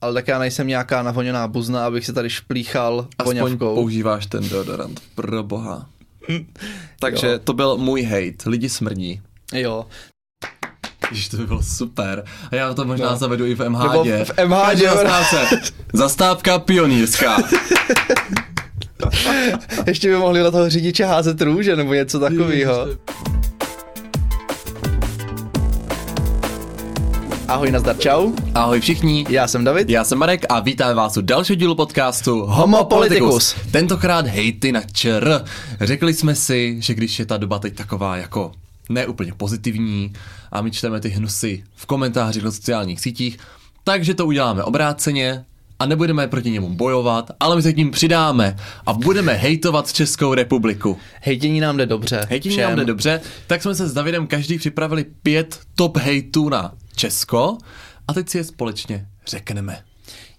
ale tak já nejsem nějaká navoněná buzna, abych se tady šplíchal Aspoň voňavkou. používáš ten deodorant, pro boha. Takže Jo. to byl můj hate, lidi smrdí. Jo. Ježiš, to by bylo super. A já to možná No. zavedu i v MHD. Nebo v- MHD, zastávce. Zastávka pionýrská. Ještě by mohli na toho řidiče házet růže nebo něco takového. Ahoj, nazdar, čau. Ahoj všichni. Já jsem David. Já jsem Marek a vítám vás u dalšího dílu podcastu Homo Politicus. Tentokrát hejty na čr. Řekli jsme si, že když je ta doba teď taková jako neúplně pozitivní a my čteme ty hnusy v komentářích na sociálních sítích, takže to uděláme obráceně a nebudeme proti němu bojovat, ale my se k ním přidáme a budeme hejtovat Českou republiku. Hejtění nám jde dobře. Hejtění všem. nám jde dobře, tak jsme se s Davidem každý připravili pět top hejtů na Česko a teď si je společně řekneme.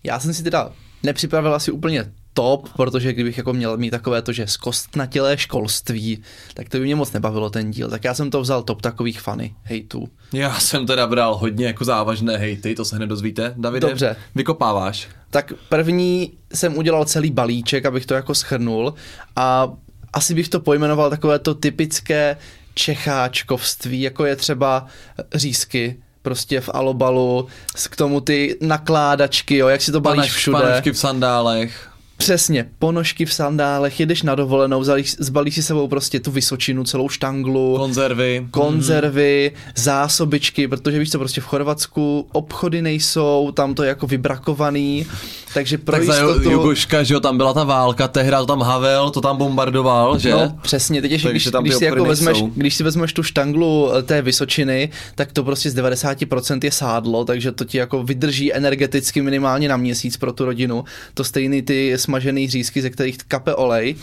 Já jsem si teda nepřipravil asi úplně top, protože kdybych jako měl mít takové to, že zkostnatělé školství, tak to by mě moc nebavilo ten díl. Tak já jsem to vzal top takových fany, hejtů. Já jsem teda bral hodně jako závažné hejty, to se hned dozvíte. Davide, Dobře. vykopáváš. Tak první jsem udělal celý balíček, abych to jako schrnul a asi bych to pojmenoval takové to typické čecháčkovství, jako je třeba řízky, prostě v alobalu, s- k tomu ty nakládačky, jo, jak si to balíš Panaš, všude. panošky v sandálech. Přesně, ponožky v sandálech, jedeš na dovolenou, zbalíš, zbalíš si sebou prostě tu vysočinu, celou štanglu, Konzervy. konzervy, zásobičky, protože víš co, prostě v Chorvatsku obchody nejsou, tam to je jako vybrakovaný, takže pro Tak za jistotu... Ju- Jugoška, že jo, tam byla ta válka, tehdy to tam Havel, to tam bombardoval, že? No, přesně, teď ještě, když, tam když, si jako vezmeš, když si vezmeš tu štanglu eh, té Vysočiny, tak to prostě z 90% je sádlo, takže to ti jako vydrží energeticky minimálně na měsíc pro tu rodinu. To stejný ty smažený řízky, ze kterých kape olej.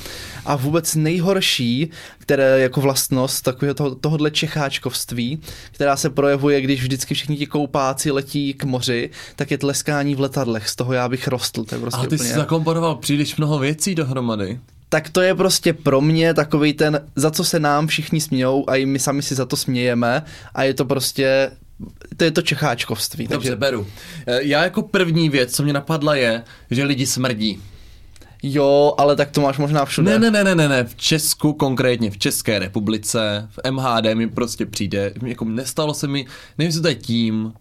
A vůbec nejhorší, které jako vlastnost takového toho, tohohle čecháčkovství, která se projevuje, když vždycky všichni ti koupáci letí k moři, tak je tleskání v letadlech. Z toho já bych rostl. To je prostě Ale ty úplně... jsi zakomponoval příliš mnoho věcí dohromady. tak to je prostě pro mě takový ten, za co se nám všichni smějou a i my sami si za to smějeme a je to prostě, to je to čecháčkovství. Dobře, Takže beru. Eh, Já jako první věc, co mě napadla je, že lidi smrdí. Jo, ale tak to máš možná všude. Ne, ne, ne, ne, ne, v Česku, konkrétně v České republice, v MHD mi prostě přijde, jako nestalo se mi, nevím, jestli to je tím,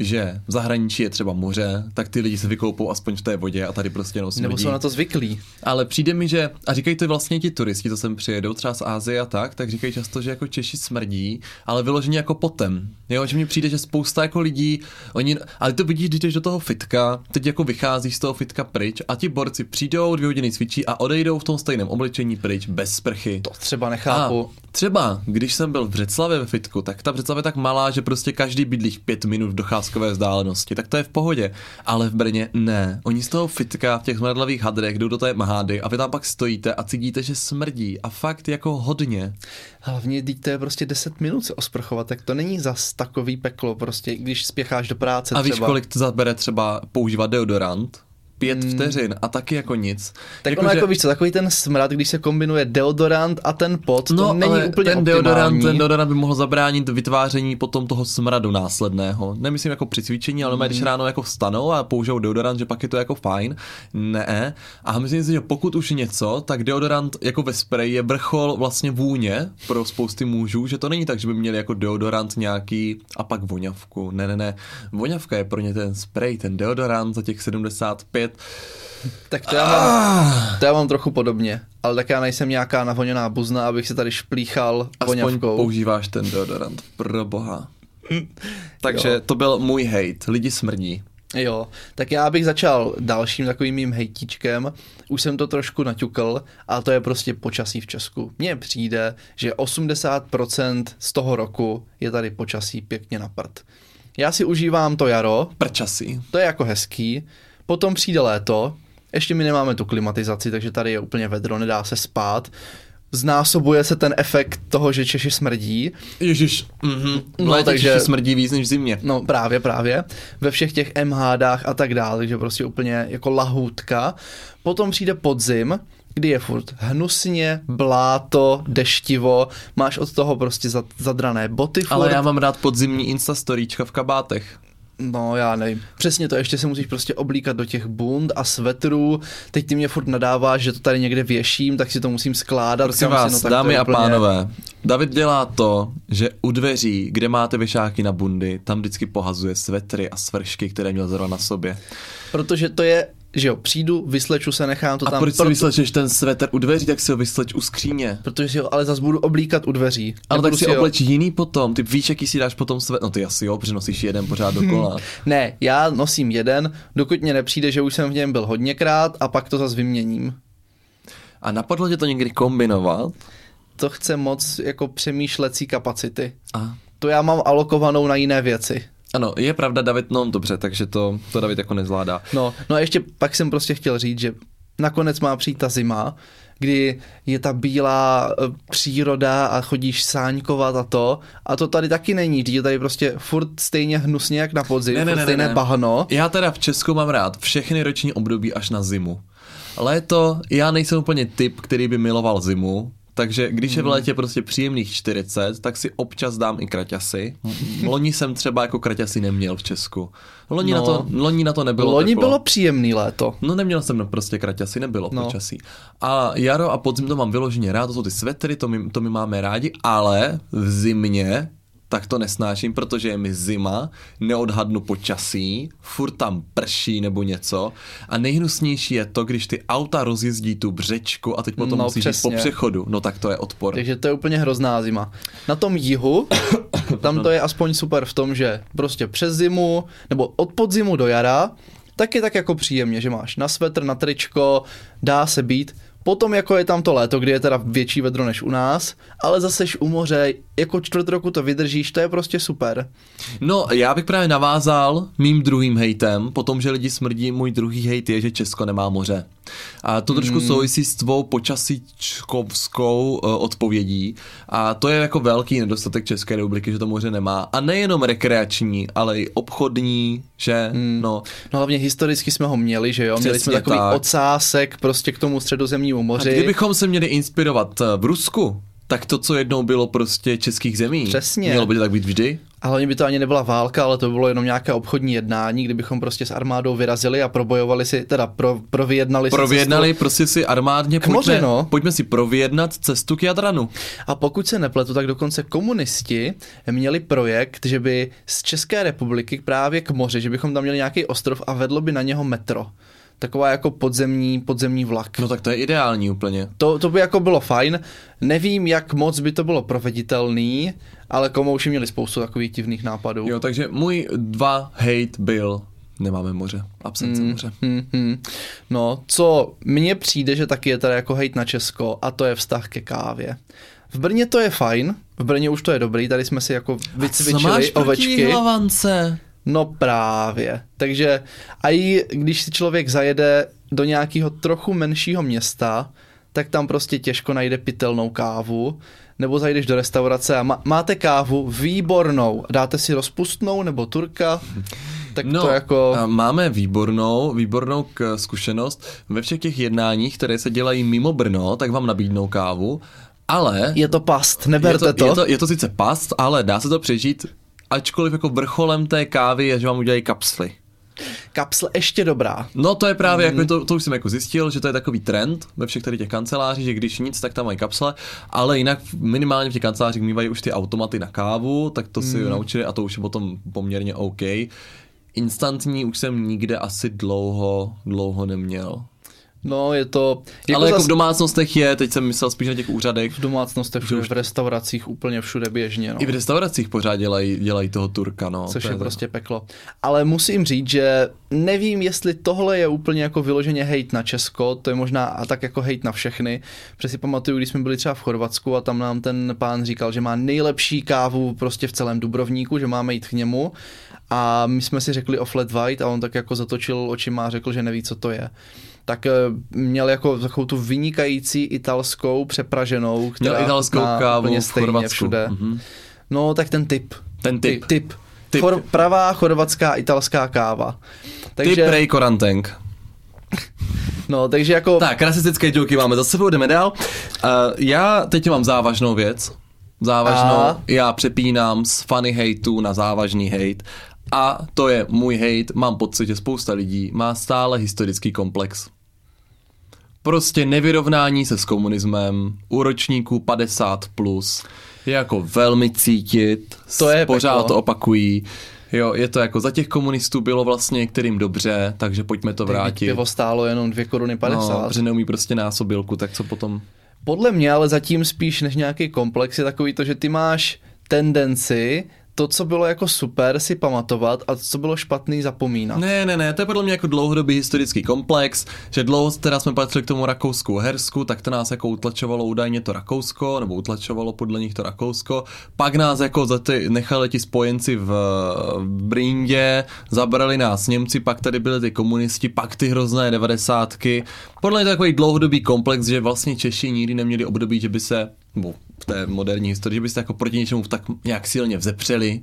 že v zahraničí je třeba moře, tak ty lidi se vykoupou aspoň v té vodě a tady prostě jenom smrdí. Nebo jsou na to zvyklí. Ale přijde mi, že, a říkají to vlastně ti turisti, co sem přijedou, třeba z Ázie a tak, tak říkají často, že jako Češi smrdí, ale vyloženě jako potem. Jo, že mi přijde, že spousta jako lidí, oni, ale to vidíš, když jdeš do toho fitka, teď jako vycházíš z toho fitka pryč a ti borci přijdou, dvě hodiny cvičí a odejdou v tom stejném oblečení pryč, bez sprchy. To třeba nechápu. A třeba, když jsem byl v Břeclavě ve fitku, tak ta Břeclav je tak malá, že prostě každý bydlí pět minut v docházkové vzdálenosti, tak to je v pohodě. Ale v Brně ne. Oni z toho fitka v těch smradlavých hadrech jdou do té mahády a vy tam pak stojíte a cítíte, že smrdí. A fakt jako hodně. Hlavně, teď to je prostě 10 minut se osprchovat, tak to není zas takový peklo, prostě když spěcháš do práce A víš, třeba. kolik to zabere třeba používat deodorant? Pět vteřin a taky jako nic. Tak jako, ono že- jako víš co, takový ten smrad, když se kombinuje deodorant a ten pot, to No, není ale úplně ten deodorant, optimální. ten deodorant by mohl zabránit vytváření potom toho smradu následného. Nemyslím jako při cvičení, ale mm. když ráno jako vstanou a použijou deodorant, že pak je to jako fajn. Ne. A myslím si, že pokud už něco, tak deodorant jako ve spreji je vrchol vlastně vůně pro spousty mužů, že to není tak, že by měli jako deodorant nějaký a pak voňavku. Ne, ne, ne. Voňavka je pro ně ten sprej, ten deodorant za těch 75. Tak to já, mám, to já mám trochu podobně, ale tak já nejsem nějaká navoněná buzna, abych se tady šplíchal Aspoň voňavkou. používáš ten deodorant, pro boha. Takže to byl můj hate. Lidi smrdí. Jo, tak já bych začal dalším takovým mým hejtíčkem. Už jsem to trošku naťukl, a to je prostě počasí v Česku. Mně přijde, že 80% z toho roku je tady počasí pěkně na prd. Já si užívám to jaro, Prčasí. to je jako hezký, potom přijde léto, ještě my nemáme tu klimatizaci, takže tady je úplně vedro, nedá se spát. Znásobuje se ten efekt toho, že Češi smrdí. Ježiš, mhm. No, takže- takže smrdí víc než v zimě. No právě, právě. Ve všech těch MHDách a tak dále, takže prostě úplně jako lahůdka. Potom přijde podzim, kdy je furt hnusně, bláto, deštivo, máš od toho prostě zad- zadrané boty furt. Ale já mám rád podzimní instastoríčka v kabátech. No, já nevím. Přesně to, ještě se musíš prostě oblíkat do těch bund a svetrů. Teď ty mě furt nadáváš, že to tady někde věším, tak si to musím skládat. Prosím vás, no, tak dámy a úplně- pánové, David dělá to, že u dveří, kde máte vyšáky na bundy, tam vždycky pohazuje svetry a svršky, které měl zrovna na sobě. Protože to je, že jo, přijdu, vysleču se, nechám to A tam. proč si proto- vyslečeš ten svetr u dveří, tak si ho vysleč u skříně. Protože si ho ale zase budu oblíkat u dveří. Ale tak si ho- obleč jiný potom, ty víš, jaký si dáš potom svet, no ty asi jo, protože nosíš jeden pořád dokola. Ne, já nosím jeden, dokud mě nepřijde, že už jsem v něm byl hodněkrát a pak to zase vyměním. A napadlo tě to někdy kombinovat? To chce moc jako přemýšlecí kapacity. A To já mám alokovanou na jiné věci. Ano, je pravda, David, no dobře, takže to, to David jako nezvládá. No, no a ještě pak jsem prostě chtěl říct, že nakonec má přijít ta zima, kdy je ta bílá eh, příroda a chodíš sáňkovat a to. A to tady taky není, je tady prostě furt stejně hnusně jak na podzim, Ne, ne, ne, stejné ne, ne. bahno. Já teda v Česku mám rád všechny roční období až na zimu. Léto, já nejsem úplně typ, který by miloval zimu, takže když je v létě prostě příjemných 40, tak si občas dám i kraťasy. Loni jsem třeba jako kraťasy neměl v Česku. Loni, No. na, to, loni na to nebylo Loni teplo. bylo příjemný léto. No neměl jsem prostě kraťasy, nebylo No. no. počasí. A jaro a podzim to mám vyloženě rád, to jsou ty svetry, to my, to my máme rádi, ale v zimě tak to nesnáším, protože je mi zima, neodhadnu počasí, furt tam prší nebo něco a nejhnusnější je to, když ty auta rozjezdí tu břečku a teď potom No, musíš jít po přechodu, no tak to je odpor. Takže to je úplně hrozná zima. Na tom jihu, tam to je aspoň super v tom, že prostě přes zimu, nebo od podzimu do jara, tak je tak jako příjemně, že máš na svetr, na tričko, dá se být. Potom jako je tam to léto, kdy je teda větší vedro než u nás, ale zase u moře, jako čtvrt roku to vydržíš, to je prostě super. No, já bych právě navázal mým druhým hejtem, po tom, že lidi smrdí, můj druhý hejt je, že Česko nemá moře. A to trošku souvisí s tvou počasíčkovskou uh, odpovědí. A to je jako velký nedostatek České republiky, že to moře nemá. A nejenom rekreační, ale i obchodní, že no. No hlavně historicky jsme ho měli, že jo? Měli jsme Přesně takový tak. ocásek prostě k tomu středozemnímu A moři. kdybychom se měli inspirovat eh, v Rusku, tak to, co jednou bylo prostě českých zemí, Přesně. mělo by to tak být vždy? A hlavně by to ani nebyla válka, ale to by bylo jenom nějaké obchodní jednání, kdybychom prostě s armádou vyrazili a probojovali si, teda pro, provyjednali si Provyjednali prostě si armádně, pojďme, no. pojďme si provyjednat cestu k Jadranu. A pokud se nepletu, tak dokonce komunisti měli projekt, že by z České republiky právě k moři, že bychom tam měli nějaký ostrov a vedlo by na něho metro. Taková jako podzemní, podzemní vlak. No tak to je ideální úplně. To, to by jako bylo fajn. Nevím, jak moc by to bylo proveditelný, ale komouši měli spoustu takových divných nápadů. Jo, takže můj dva hate byl, nemáme moře, absence mm. moře. Hmm, hmm. No, co mně přijde, že taky je tady jako hejt na Česko a to je vztah ke kávě. V Brně to je fajn, v Brně už to je dobrý, tady jsme si jako vycvičili ovečky. hlavance? No právě. Takže a i když si člověk zajede do nějakého trochu menšího města, tak tam prostě těžko najde pitelnou kávu, nebo zajdeš do restaurace a má, máte kávu výbornou, dáte si rozpustnou nebo turka, tak No, to jako... máme výbornou, výbornou k zkušenost. Ve všech těch jednáních, které se dělají mimo Brno, tak vám nabídnou kávu, ale Je to past, neberte je to, to. Je to, je to sice past, ale dá se to přežít, ačkoliv jako vrcholem té kávy je, že vám udělají kapsly. Kapsle ještě dobrá. No to je právě, Mhm. jako to, to už jsem jako zjistil, že to je takový trend ve všech tady těch kancelářích, že když nic, tak tam mají kapsle, ale jinak minimálně v těch kancelářích mývají už ty automaty na kávu, tak to si Mhm. naučili a to už je potom poměrně OK. Instantní už jsem nikde asi dlouho, dlouho neměl. No, je to... Jako ale jako zas v domácnostech je, teď jsem myslel spíš na těch úřadech, v domácnostech, všude, v restauracích, úplně všude běžně. No. i v restauracích pořád dělají, dělají toho turka, no. Což To je prostě peklo. Ale musím říct, že nevím, jestli tohle je úplně jako vyloženě hejt na Česko, to je možná a tak jako hejt na všechny. Si pamatuju, když jsme byli třeba v Chorvatsku a tam nám ten pán říkal, že má nejlepší kávu prostě v celém Dubrovníku, že máme jít k němu. A my jsme si řekli o flat white a on tak jako zatočil očima a řekl, že neví, co to je. Tak eh, měl jako takovou tu vynikající italskou přepraženou, která Měl italskou kávu úplně v stejně Chorvatsku. všude. Mhm. No, tak ten typ. Ten typ. Ty, typ. Typ. Chor, pravá chorvatská italská káva. Takže... Takže, Ty prej korantenk. no, takže jako, Tak, rasistické joky máme za sebou, jdeme dál. Uh, já teď mám závažnou věc. Závažnou. A? Já přepínám z funny hateu na závažný hate. A to je můj hate, mám pocit, že spousta lidí má stále historický komplex. Prostě nevyrovnání se s komunismem u ročníků 50 plus je jako velmi cítit, To je pořád peklo. to opakují. Jo, je to jako za těch komunistů bylo vlastně některým dobře, takže pojďme to Vrátit. vrátit. Pivo stálo jenom 2 koruny 50. No, protože neumí prostě násobilku, tak co potom? Podle mě ale zatím spíš než nějaký komplex je takový to, že ty máš tendenci to, co bylo jako super, si pamatovat a to, co bylo špatný, zapomínat. Ne, ne, ne, to je podle mě jako dlouhodobý historický komplex, že dlouho teda jsme patřili k tomu Rakousku, Hersku, tak to nás jako utlačovalo údajně to Rakousko, nebo utlačovalo podle nich to Rakousko, pak nás jako za ty, nechali ti spojenci v, v Brindě, zabrali nás Němci, pak tady byli ty komunisti, pak ty hrozné devadesátky. Podle mě to je takový dlouhodobý komplex, že vlastně Češi nikdy neměli období, že by se, té moderní historii, že by se jako proti něčemu tak nějak silně vzepřeli.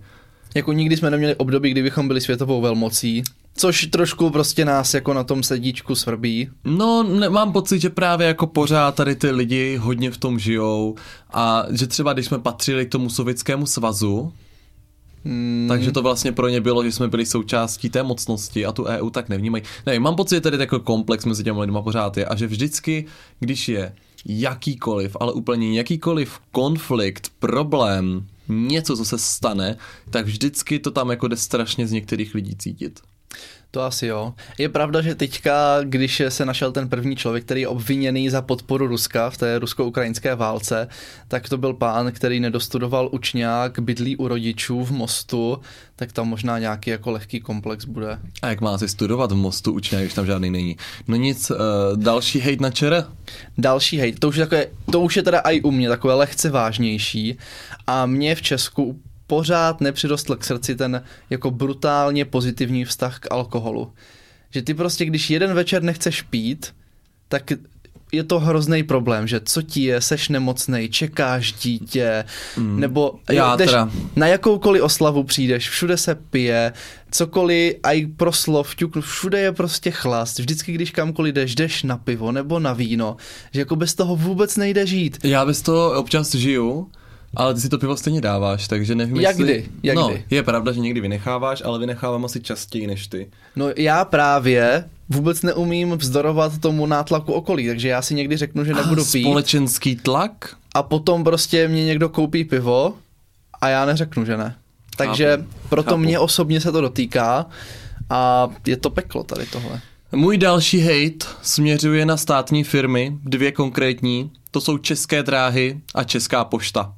Jako nikdy jsme neměli období, kdy bychom byli světovou velmocí, což trošku prostě nás jako na tom sedíčku svrbí. No, ne, mám pocit, že právě jako pořád tady ty lidi hodně v tom žijou a že třeba když jsme patřili k tomu sovětskému svazu, Hmm, takže to vlastně pro ně bylo, že jsme byli součástí té mocnosti a tu EU tak nevnímají. Nevím, mám pocit, že tady takový komplex mezi těmi lidmi pořád je a že vždycky, když je jakýkoliv, ale úplně jakýkoliv konflikt, problém, něco, co se stane, tak vždycky to tam jako jde strašně z některých lidí cítit. To asi jo. Je pravda, že teďka, když se našel ten první člověk, který je obviněný za podporu Ruska v té rusko-ukrajinské válce, tak to byl pán, který nedostudoval učňák, bydlí u rodičů v Mostu, tak tam možná nějaký jako lehký komplex bude. A jak má si studovat v Mostu učně, když tam žádný není? No nic, uh, další hate na čere? Další hejt, to už je, takové, to už je teda i u mě takové lehce vážnější a mě v Česku pořád nepřirostl k srdci ten jako brutálně pozitivní vztah k alkoholu. Že ty prostě, když jeden večer nechceš pít, tak je to hrozný problém, že co ti je, seš nemocnej, čekáš dítě, mm. nebo Já jdeš teda. na jakoukoliv oslavu přijdeš, všude se pije, cokoliv, a i pro slov, všude je prostě chlast. Vždycky, když kamkoliv jdeš, jdeš na pivo nebo na víno, že jako bez toho vůbec nejde žít. Já bez toho občas žiju, ale ty si to pivo stejně dáváš, takže nevím, Jak jestli... kdy? Jak no, kdy? je pravda, že někdy vynecháváš, ale vynechávám asi častěji než ty. No já právě vůbec neumím vzdorovat tomu nátlaku okolí, takže já si někdy řeknu, že nebudu pít Společenský tlak? a potom prostě mě někdo koupí pivo a já neřeknu, že ne. Takže Chápu. proto Chápu. mě osobně se to dotýká a je to peklo tady tohle. Můj další hate směřuje na státní firmy, dvě konkrétní, to jsou České dráhy a Česká pošta.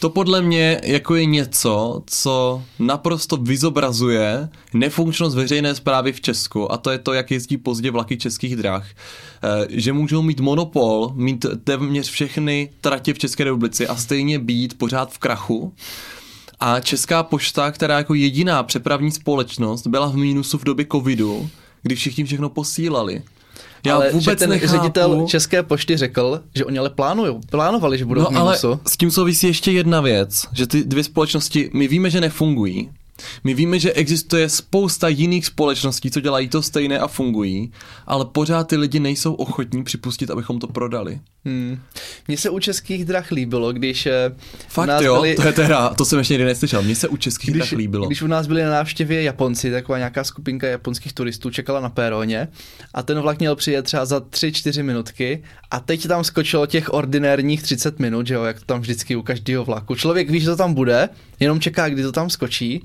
To podle mě jako je něco, co naprosto vyzobrazuje nefunkčnost veřejné zprávy v Česku a to je to, jak jezdí pozdě vlaky českých drah. Eh, Že můžou mít monopol, mít téměř všechny tratě v České republice a stejně být pořád v krachu. A Česká pošta, která jako jediná přepravní společnost byla v mínusu v době covidu, kdy všichni všechno posílali. Já ale vůbec že ten nechápu. ředitel České pošty řekl, že oni ale plánujou, plánovali, že budou v No ale mínusu. s tím souvisí ještě jedna věc, že ty dvě společnosti, my víme, že nefungují. My víme, že existuje spousta jiných společností, co dělají to stejné a fungují, ale pořád ty lidi nejsou ochotní připustit, abychom to prodali. Hmm. Mně se u českých drah líbilo, když eh, u Fakt nás jo, byli, to je teda, to jsem ještě někdy neslyšel. Mně se u českých když, drah líbilo. když u nás byli na návštěvě Japonci, taková nějaká skupinka japonských turistů čekala na péroně a ten vlak měl přijet třeba za 3-4 minutky a teď tam skočilo těch ordinérních 30 minut, že jo, jak to tam vždycky u každého vlaku. Člověk ví, že to tam bude, jenom čeká, kdy to tam skočí.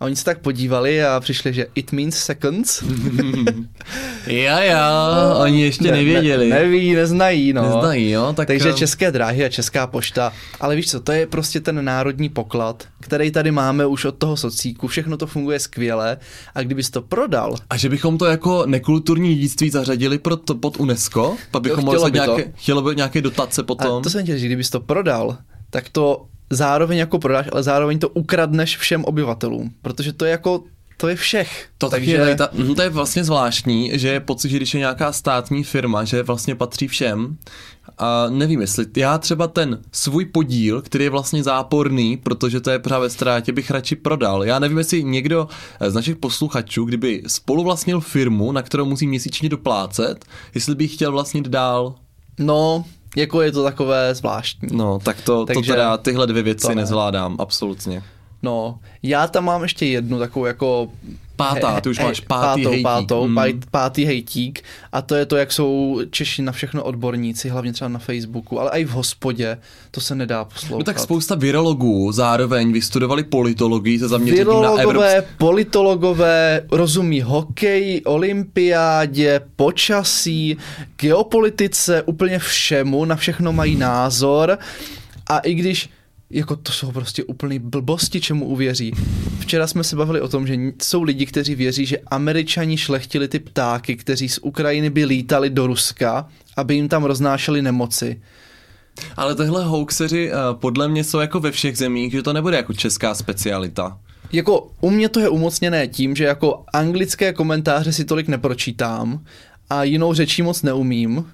A oni se tak podívali a přišli, že it means seconds. Já, já, oni ještě nevěděli. Ne, neví, neznají, no. Neznají, jo? Tak, Takže eh, České dráhy a Česká pošta. Ale víš co, to je prostě ten národní poklad, který tady máme už od toho socíku. Všechno to funguje skvěle. A kdybys to prodal, A že bychom to jako nekulturní dědictví zařadili pro to, pod UNESCO, pak bychom chtělo mohli by to. nějaké, chtělo by nějaké dotace a potom. to jsem chtěl, že kdybys to prodal, tak to zároveň jako prodáš, ale zároveň to ukradneš všem obyvatelům. Protože to je jako, to je všech. To taky je, ta, mhm, to je vlastně zvláštní, že je pocit, že když je nějaká státní firma, že vlastně patří všem. A nevím, jestli já třeba ten svůj podíl, který je vlastně záporný, protože to je pořád ve ztrátě, bych radši prodal. Já nevím, jestli někdo z našich posluchačů, kdyby spoluvlastnil firmu, na kterou musí měsíčně doplácet, jestli by ji chtěl vlastnit dál. No, jako je to takové zvláštní. No, tak to, Takže to teda tyhle dvě věci to ne. nezvládám, absolutně. No, já tam mám ještě jednu takovou jako Pátá, ty už máš pátý pátou, hejtík. pátou, Mm. pát- pátý hejtík a to je to, jak jsou Češi na všechno odborníci, hlavně třeba na Facebooku, ale i v hospodě, to se nedá poslouchat. No tak spousta virologů zároveň vystudovali politologii se zaměřením na Evropskou... Virologové, politologové rozumí hokeji, olympiádě, počasí, geopolitice, úplně všemu, na všechno mají názor a i když jako to jsou prostě úplný blbosti, čemu uvěří. Včera jsme se bavili o tom, že jsou lidi, kteří věří, že američani šlechtili ty ptáky, kteří z Ukrajiny by lítali do Ruska, aby jim tam roznášeli nemoci. Ale tyhle hoaxeři eh, podle mě jsou jako ve všech zemích, že to nebude jako česká specialita. Jako u mě to je umocněné tím, že jako anglické komentáře si tolik nepročítám a jinou řečí moc neumím.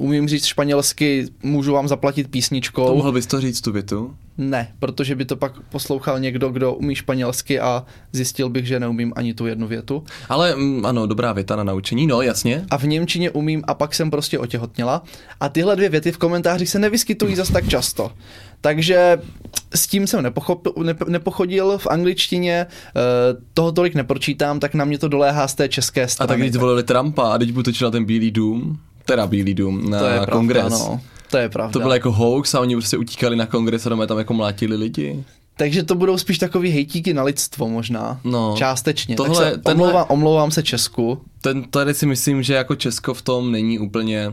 Umím říct španělsky, můžu vám zaplatit To písničkou. mohl bys to říct tu větu? Ne, protože by to pak poslouchal někdo, kdo umí španělsky a zjistil bych, že neumím ani tu jednu větu. Ale mm, ano, dobrá věta na naučení, no jasně. A v Němčině umím a pak jsem prostě otěhotněla. A tyhle dvě věty v komentářích se nevyskytují zas tak často. Takže s tím jsem nepochopil, nep- nepochodil v angličtině, eh, toho tolik nepročítám, tak na mě to doléhá z té české A strany. tak když zvolili Trumpa a teď útočil na ten Bílý dům, teda Bílý dům, na to je pravda, kongres. No. To je pravda. To bylo jako hoax a oni prostě utíkali na kongres a doma tam jako mlátili lidi. Takže to budou spíš takový hejtíky na lidstvo možná. No. Částečně. Tohle- tak se tenhle- omlouvám, omlouvám se Česku, Ten, tady si myslím, že jako Česko v tom není úplně...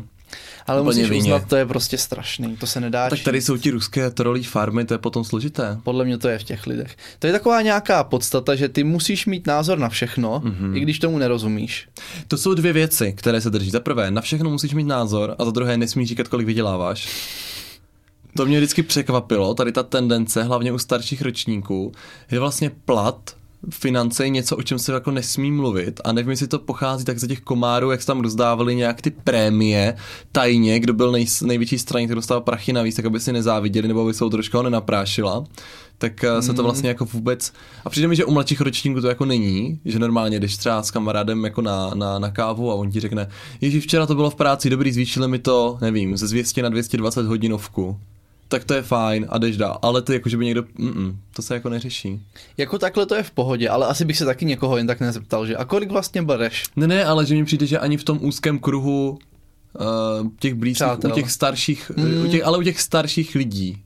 ale Úplně musíš vině. uznat, to je prostě strašný. To se nedá Tak tady jsou ti ruské trolí farmy, to je potom složité. Podle mě to je v těch lidech. To je taková nějaká podstata, že ty musíš mít názor na všechno, Mhm. mm-hmm. i když tomu nerozumíš. To jsou dvě věci, které se drží. Za prvé, na všechno musíš mít názor a za druhé, nesmíš říkat, kolik vyděláváš. To mě vždycky překvapilo, tady ta tendence, hlavně u starších ročníků, že vlastně plat, finance je něco, o čem se jako nesmí mluvit. A nevím, jestli to pochází tak za těch komárů, jak se tam rozdávali nějak ty prémie tajně, kdo byl nej, největší straně, který dostal prachy navíc, tak aby si nezáviděli nebo aby se ho trošku nenaprášila. Tak eh, se to vlastně jako vůbec... A přijde mi, že u mladších ročníků to jako není, že normálně jdeš třeba s kamarádem jako na, na, na kávu a on ti řekne, Ježíš, včera to bylo v práci, dobrý, zvýšili mi to, nevím, ze 200 na 220 hodinovku. Tak to je fajn a jdeš dál. Ale to jako, že by někdo, mm, to se jako neřeší. Jako takhle to je v pohodě, ale asi bych se taky někoho jen tak nezeptal, že a kolik vlastně bereš? Ne, ne, ale že mi přijde, že ani v tom úzkém kruhu uh, těch blízkých, Přátel. u těch starších, mm. u těch, ale u těch starších lidí.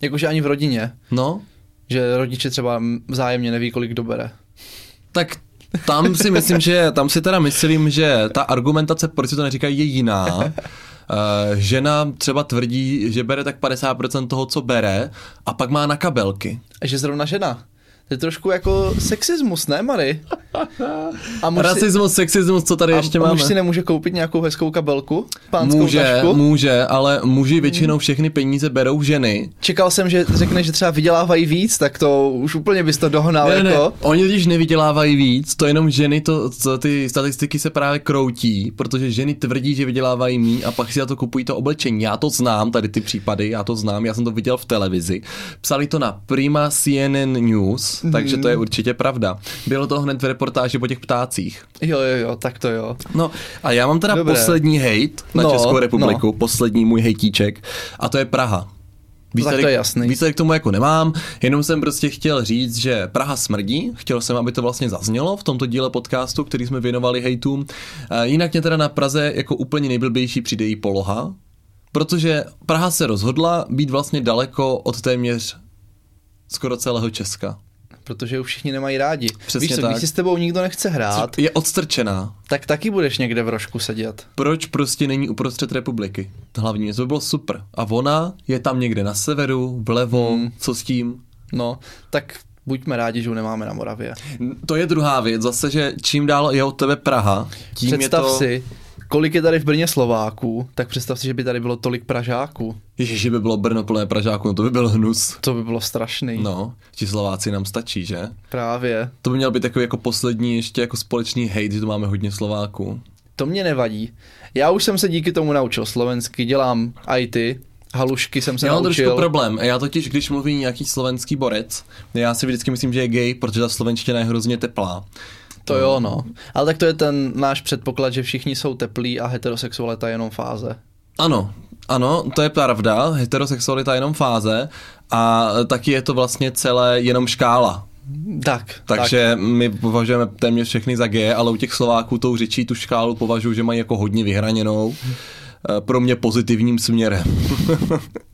Jakože ani v rodině, No, že rodiče třeba vzájemně neví, kolik kdo bere. Tak tam si myslím, že tam si teda myslím, že ta argumentace, proč si to neříkají, je jiná. Uh, žena třeba tvrdí, že bere tak 50% toho, co bere, a pak má na kabelky. A že zrovna žena. To je trošku jako sexismus, ne, Mary? A muž, si, Rasismus, sexismus, co tady a, ještě a máme? muž si nemůže koupit nějakou hezkou kabelku? Pánskou Může, tašku? může, ale muži většinou všechny peníze berou ženy. Čekal jsem, že řekne, že třeba vydělávají víc, tak to už úplně bys to dohnal Ne, ne, ne, jako. oni totiž nevydělávají víc, to jenom ženy, to, co, ty statistiky se právě kroutí, protože ženy tvrdí, že vydělávají míň a pak si za to kupují to oblečení. Já to znám, tady ty případy, já to znám, já jsem to viděl v televizi. Psali to na Prima CNN News, mm. takže to je určitě pravda. Bylo to hned v reportáži po těch ptácích. Jo, jo, jo, tak to jo. No a já mám teda Dobré. poslední hejt na No, Českou republiku, poslední můj hejtíček, a to je Praha. tak to je jasný. Výsledek k tomu jako nemám, jenom jsem prostě chtěl říct, že Praha smrdí, chtěl jsem, aby to vlastně zaznělo v tomto díle podcastu, který jsme věnovali hejtům. Jinak mě teda na Praze jako úplně nejblbější přijde její poloha, protože Praha se rozhodla být vlastně daleko od téměř skoro celého Česka. Protože ji všichni nemají rádi. Přesně Víš co, tak. když si s tebou nikdo nechce hrát, Je odstrčená. tak taky budeš někde v rožku sedět. Proč prostě není uprostřed republiky? To hlavní město by bylo super. A ona je tam někde na severu, vlevo, hmm. co s tím? No, tak buďme rádi, že ji nemáme na Moravě. To je druhá věc, zase, že čím dál je od tebe Praha, tím Představ je to... si, kolik je tady v Brně Slováků, tak představ si, že by tady bylo tolik Pražáků. Ježiš, že by bylo Brno plné Pražáků, no to by byl hnus. To by bylo strašný. No, ti Slováci nám stačí, že? Právě. To by měl být takový jako poslední ještě jako společný hate, že tu máme hodně Slováků. To mě nevadí. Já už jsem se díky tomu naučil slovensky, dělám IT, halušky jsem se Já mám naučil. trošku problém. Já totiž, když mluví nějaký slovenský borec, já si vždycky myslím, že je gay, protože ta slovenština je hrozně teplá. To jo, no. Ale tak to je ten náš předpoklad, že všichni jsou teplí a heterosexualita je jenom fáze. Ano, ano, to je pravda, heterosexualita je jenom fáze a taky je to vlastně celé jenom škála. Tak, Takže tak. my považujeme téměř všechny za G, ale u těch Slováků tou řečí tu škálu považuji, že mají jako hodně vyhraněnou. Eh, pro mě pozitivním směrem.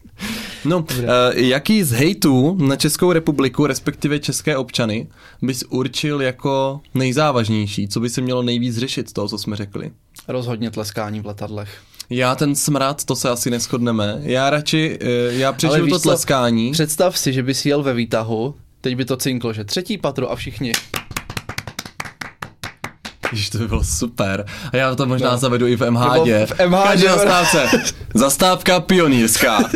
No, uh, jaký z hejtů na Českou republiku, respektive české občany, bys určil jako nejzávažnější? Co by se mělo nejvíc řešit z toho, co jsme řekli? Rozhodně tleskání v letadlech. Já ten smrad, to se asi neschodneme. Já radši, uh, já přežiju to tleskání. Představ si, že bys jel ve výtahu, teď by to cinklo, že třetí patro a všichni. Ježiš, to by bylo super. A já to možná no. zavedu i v MHD. v MHD. Každý zastávce. Zastávka pionýrská.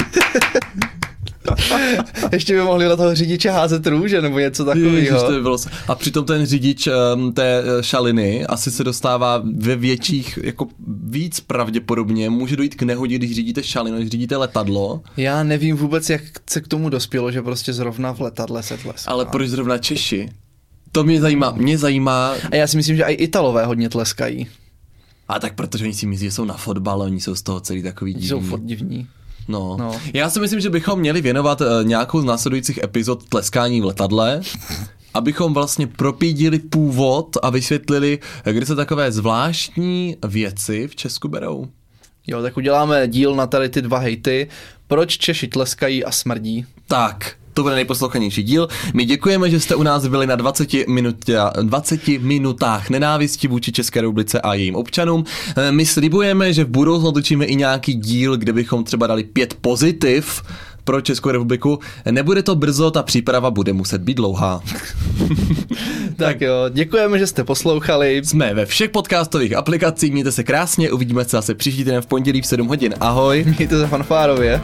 Ještě by mohli na toho řidiče házet růže nebo něco takového. to by bylo... A přitom ten řidič um, té eh, šaliny asi se dostává ve větších, jako víc pravděpodobně, může dojít k nehodě, když řídíte šalinu, když řídíte letadlo. Já nevím vůbec, jak se k tomu dospělo, že prostě zrovna v letadle se tleská. Ale proč zrovna Češi? To mě zajímá, mě zajímá. A já si myslím, že i Italové hodně tleskají. A tak protože oni si myslí, že jsou na fotbale, oni jsou z toho celý takový divní. Jsou fot divní. No. no. Já si myslím, že bychom měli věnovat uh, nějakou z následujících epizod tleskání v letadle, abychom vlastně propídili původ a vysvětlili, kde se takové zvláštní věci v Česku berou. Jo, tak uděláme díl na tady ty dva hejty. Proč Češi tleskají a smrdí? Tak, to bude nejposlouchanější díl. My děkujeme, že jste u nás byli na 20, minutě, 20 minutách nenávisti vůči České republice a jejím občanům. Eh, my slibujeme, že v budoucnu točíme i nějaký díl, kde bychom třeba dali pět pozitiv pro Českou republiku. Nebude to brzo, ta příprava bude muset být dlouhá. tak jo, děkujeme, že jste poslouchali. Jsme ve všech podcastových aplikacích, mějte se krásně, uvidíme se zase příští týden v pondělí v 7 hodin. Ahoj. Mějte se fanfárově.